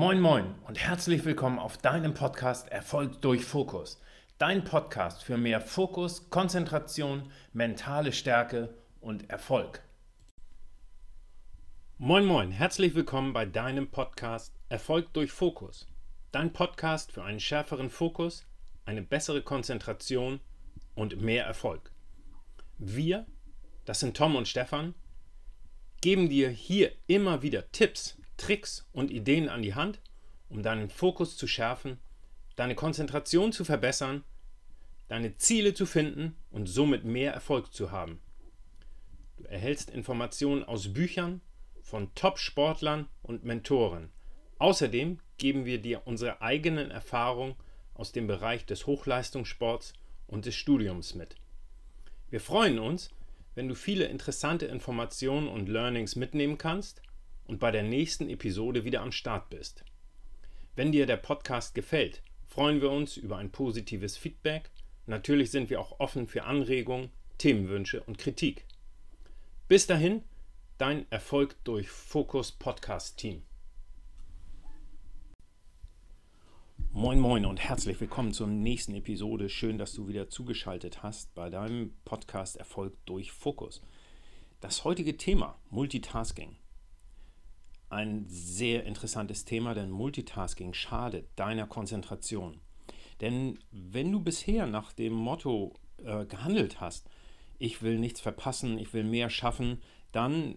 Moin Moin und herzlich willkommen auf deinem Podcast Erfolg durch Fokus. Dein Podcast für mehr Fokus, Konzentration, mentale Stärke und Erfolg. Moin Moin, herzlich willkommen bei deinem Podcast Erfolg durch Fokus. Dein Podcast für einen schärferen Fokus, eine bessere Konzentration und mehr Erfolg. Wir, das sind Tom und Stefan, geben dir hier immer wieder Tipps, Tricks und Ideen an die Hand, um deinen Fokus zu schärfen, deine Konzentration zu verbessern, deine Ziele zu finden und somit mehr Erfolg zu haben. Du erhältst Informationen aus Büchern von Top-Sportlern und Mentoren. Außerdem geben wir dir unsere eigenen Erfahrungen aus dem Bereich des Hochleistungssports und des Studiums mit. Wir freuen uns, wenn du viele interessante Informationen und Learnings mitnehmen kannst und bei der nächsten Episode wieder am Start bist. Wenn dir der Podcast gefällt, freuen wir uns über ein positives Feedback. Natürlich sind wir auch offen für Anregungen, Themenwünsche und Kritik. Bis dahin, dein Erfolg durch Fokus Podcast Team. Moin Moin und herzlich willkommen zur nächsten Episode. Schön, dass du wieder zugeschaltet hast bei deinem Podcast Erfolg durch Fokus. Das heutige Thema Multitasking ein sehr interessantes Thema, denn Multitasking schadet deiner Konzentration. Denn wenn du bisher nach dem Motto äh, gehandelt hast, ich will nichts verpassen, ich will mehr schaffen, dann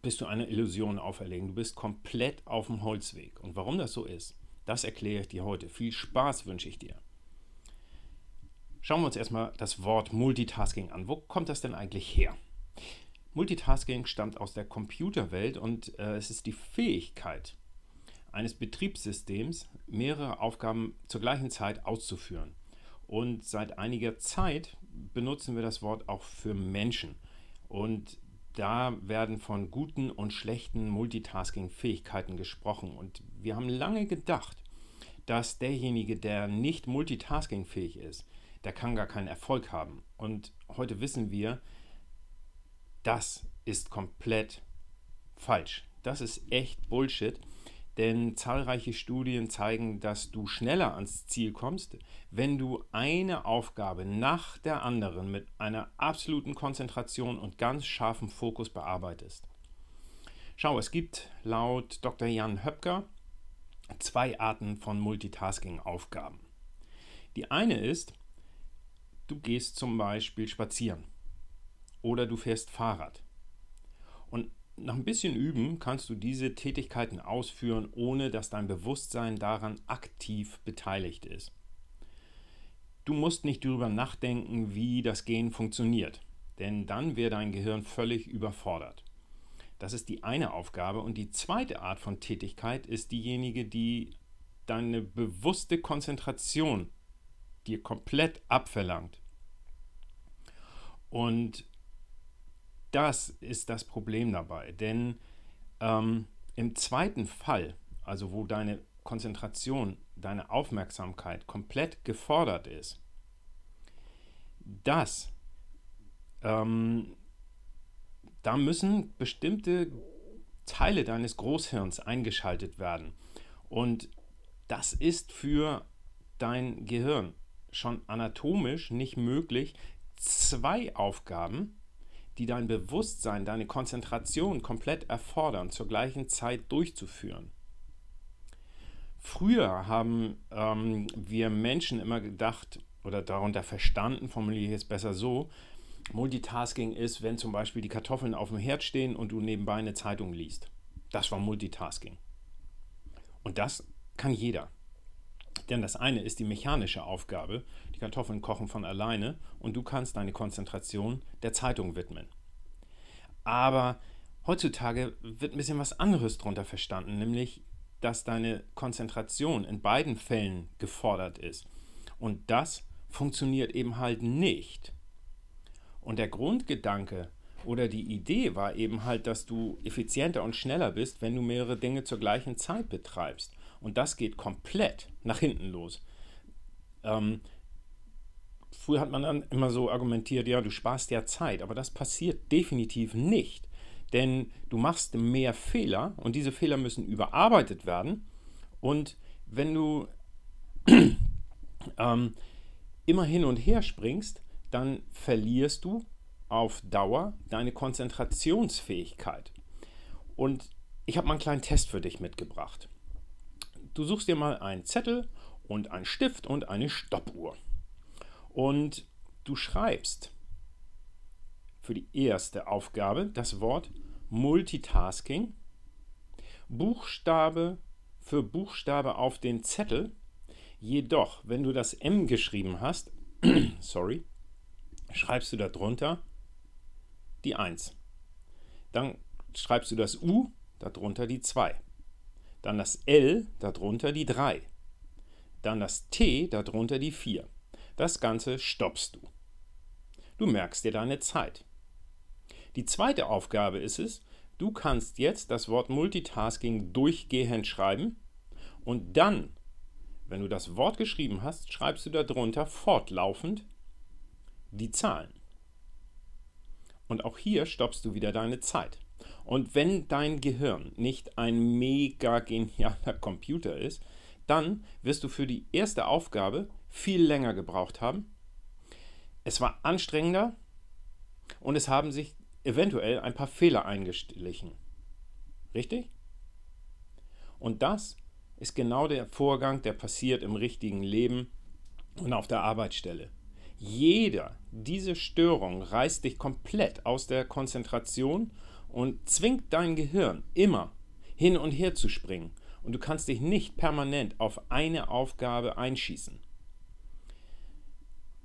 bist du einer Illusion auferlegen. Du bist komplett auf dem Holzweg. Und warum das so ist, das erkläre ich dir heute. Viel Spaß wünsche ich dir. Schauen wir uns erstmal das Wort Multitasking an. Wo kommt das denn eigentlich her? Multitasking stammt aus der Computerwelt und äh, es ist die Fähigkeit eines Betriebssystems, mehrere Aufgaben zur gleichen Zeit auszuführen. Und seit einiger Zeit benutzen wir das Wort auch für Menschen. Und da werden von guten und schlechten Multitasking-Fähigkeiten gesprochen. Und wir haben lange gedacht, dass derjenige, der nicht multitaskingfähig ist, der kann gar keinen Erfolg haben. Und heute wissen wir, das ist komplett falsch. Das ist echt Bullshit, denn zahlreiche Studien zeigen, dass du schneller ans Ziel kommst, wenn du eine Aufgabe nach der anderen mit einer absoluten Konzentration und ganz scharfem Fokus bearbeitest. Schau, es gibt laut Dr. Jan Höpker zwei Arten von Multitasking-Aufgaben. Die eine ist, du gehst zum Beispiel spazieren oder du fährst Fahrrad. Und nach ein bisschen Üben kannst du diese Tätigkeiten ausführen, ohne dass dein Bewusstsein daran aktiv beteiligt ist. Du musst nicht darüber nachdenken, wie das Gehen funktioniert, denn dann wäre dein Gehirn völlig überfordert. Das ist die eine Aufgabe. Und die zweite Art von Tätigkeit ist diejenige, die deine bewusste Konzentration dir komplett abverlangt. Und das ist das Problem dabei. Denn ähm, im zweiten Fall, also wo deine Konzentration, deine Aufmerksamkeit komplett gefordert ist, das, ähm, da müssen bestimmte Teile deines Großhirns eingeschaltet werden. Und das ist für dein Gehirn schon anatomisch nicht möglich, zwei Aufgaben die dein Bewusstsein, deine Konzentration komplett erfordern, zur gleichen Zeit durchzuführen. Früher haben ähm, wir Menschen immer gedacht oder darunter verstanden, formuliere ich es besser so, Multitasking ist, wenn zum Beispiel die Kartoffeln auf dem Herd stehen und du nebenbei eine Zeitung liest. Das war Multitasking. Und das kann jeder. Denn das eine ist die mechanische Aufgabe, die Kartoffeln kochen von alleine und du kannst deine Konzentration der Zeitung widmen. Aber heutzutage wird ein bisschen was anderes darunter verstanden, nämlich dass deine Konzentration in beiden Fällen gefordert ist. Und das funktioniert eben halt nicht. Und der Grundgedanke oder die Idee war eben halt, dass du effizienter und schneller bist, wenn du mehrere Dinge zur gleichen Zeit betreibst. Und das geht komplett nach hinten los. Ähm, früher hat man dann immer so argumentiert, ja, du sparst ja Zeit, aber das passiert definitiv nicht. Denn du machst mehr Fehler und diese Fehler müssen überarbeitet werden Und wenn du ähm, immer hin und her springst, dann verlierst du auf Dauer deine Konzentrationsfähigkeit. Und ich habe mal einen kleinen Test für dich mitgebracht. Du suchst dir mal einen Zettel und einen Stift und eine Stoppuhr. Und du schreibst für die erste Aufgabe das Wort Multitasking, Buchstabe für Buchstabe auf den Zettel. Jedoch, wenn du das M geschrieben hast, sorry, schreibst du darunter die 1. Dann schreibst du das U, darunter die 2. Dann das L, darunter die 3. Dann das T, darunter die 4. Das Ganze stoppst du. Du merkst dir deine Zeit. Die zweite Aufgabe ist es, du kannst jetzt das Wort Multitasking durchgehend schreiben und dann, wenn du das Wort geschrieben hast, schreibst du darunter fortlaufend die Zahlen. Und auch hier stoppst du wieder deine Zeit. Und wenn dein Gehirn nicht ein mega genialer Computer ist, dann wirst du für die erste Aufgabe viel länger gebraucht haben. Es war anstrengender und es haben sich eventuell ein paar Fehler eingeschlichen. Richtig? Und das ist genau der Vorgang, der passiert im richtigen Leben und auf der Arbeitsstelle. Jeder diese Störung reißt dich komplett aus der Konzentration und zwingt dein Gehirn immer hin und her zu springen. Und du kannst dich nicht permanent auf eine Aufgabe einschießen.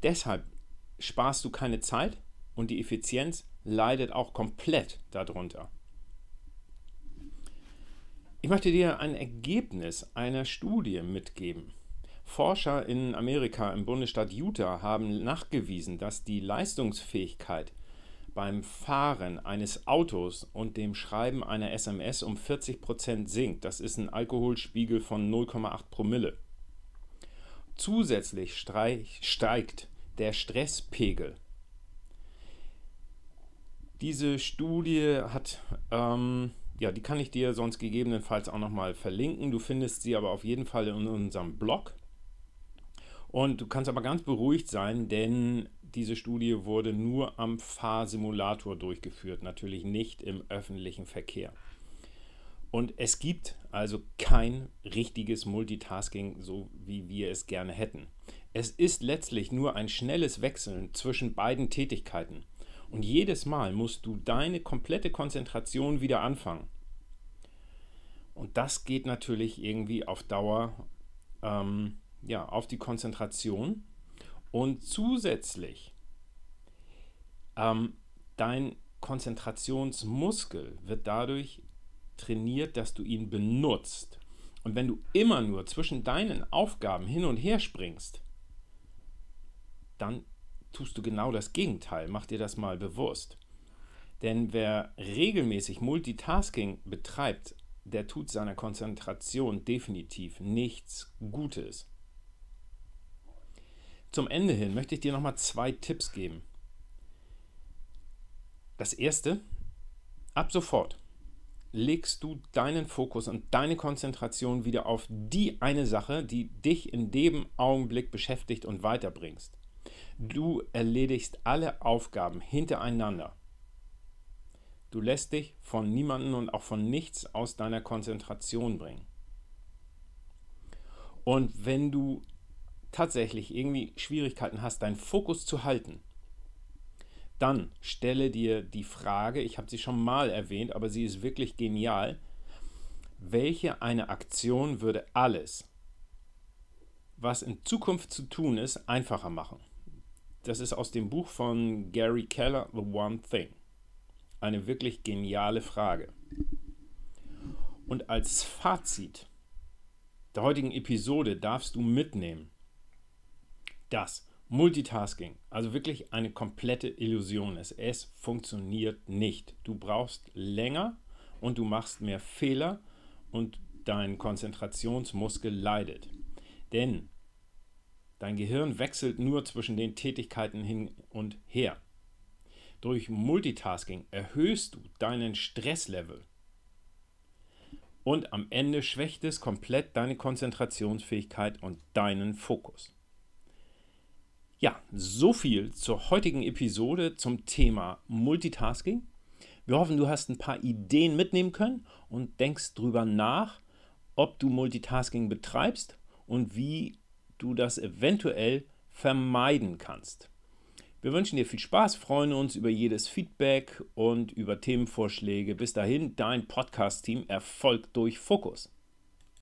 Deshalb sparst du keine Zeit und die Effizienz leidet auch komplett darunter. Ich möchte dir ein Ergebnis einer Studie mitgeben. Forscher in Amerika im Bundesstaat Utah haben nachgewiesen, dass die Leistungsfähigkeit beim Fahren eines Autos und dem Schreiben einer SMS um 40% sinkt. Das ist ein Alkoholspiegel von 0,8 Promille. Zusätzlich steigt der Stresspegel diese Studie hat, ähm, ja, die kann ich dir sonst gegebenenfalls auch nochmal verlinken. Du findest sie aber auf jeden Fall in unserem Blog. Und du kannst aber ganz beruhigt sein, denn diese Studie wurde nur am Fahrsimulator durchgeführt, natürlich nicht im öffentlichen Verkehr. Und es gibt also kein richtiges Multitasking, so wie wir es gerne hätten. Es ist letztlich nur ein schnelles Wechseln zwischen beiden Tätigkeiten. Und jedes Mal musst du deine komplette Konzentration wieder anfangen. Und das geht natürlich irgendwie auf Dauer ähm, ja, auf die Konzentration. Und zusätzlich ähm, dein Konzentrationsmuskel wird dadurch trainiert, dass du ihn benutzt. Und wenn du immer nur zwischen deinen Aufgaben hin und her springst, dann tust du genau das Gegenteil. Mach dir das mal bewusst. Denn wer regelmäßig Multitasking betreibt, der tut seiner Konzentration definitiv nichts Gutes. Zum Ende hin möchte ich dir nochmal zwei Tipps geben. Das erste, ab sofort legst du deinen Fokus und deine Konzentration wieder auf die eine Sache, die dich in dem Augenblick beschäftigt und weiterbringst. Du erledigst alle Aufgaben hintereinander. Du lässt dich von niemandem und auch von nichts aus deiner Konzentration bringen. Und wenn du tatsächlich irgendwie Schwierigkeiten hast, deinen Fokus zu halten, dann stelle dir die Frage, ich habe sie schon mal erwähnt, aber sie ist wirklich genial, welche eine Aktion würde alles, was in Zukunft zu tun ist, einfacher machen? Das ist aus dem Buch von Gary Keller, The One Thing. Eine wirklich geniale Frage. Und als Fazit der heutigen Episode darfst du mitnehmen, dass Multitasking also wirklich eine komplette Illusion ist. Es funktioniert nicht. Du brauchst länger und du machst mehr Fehler und dein Konzentrationsmuskel leidet. Denn Dein Gehirn wechselt nur zwischen den Tätigkeiten hin und her. Durch Multitasking erhöhst du deinen Stresslevel. Und am Ende schwächt es komplett deine Konzentrationsfähigkeit und deinen Fokus. Ja, so viel zur heutigen Episode zum Thema Multitasking. Wir hoffen, du hast ein paar Ideen mitnehmen können und denkst drüber nach, ob du Multitasking betreibst und wie du das eventuell vermeiden kannst. Wir wünschen dir viel Spaß, freuen uns über jedes Feedback und über Themenvorschläge. Bis dahin, dein Podcast-Team Erfolg durch Fokus.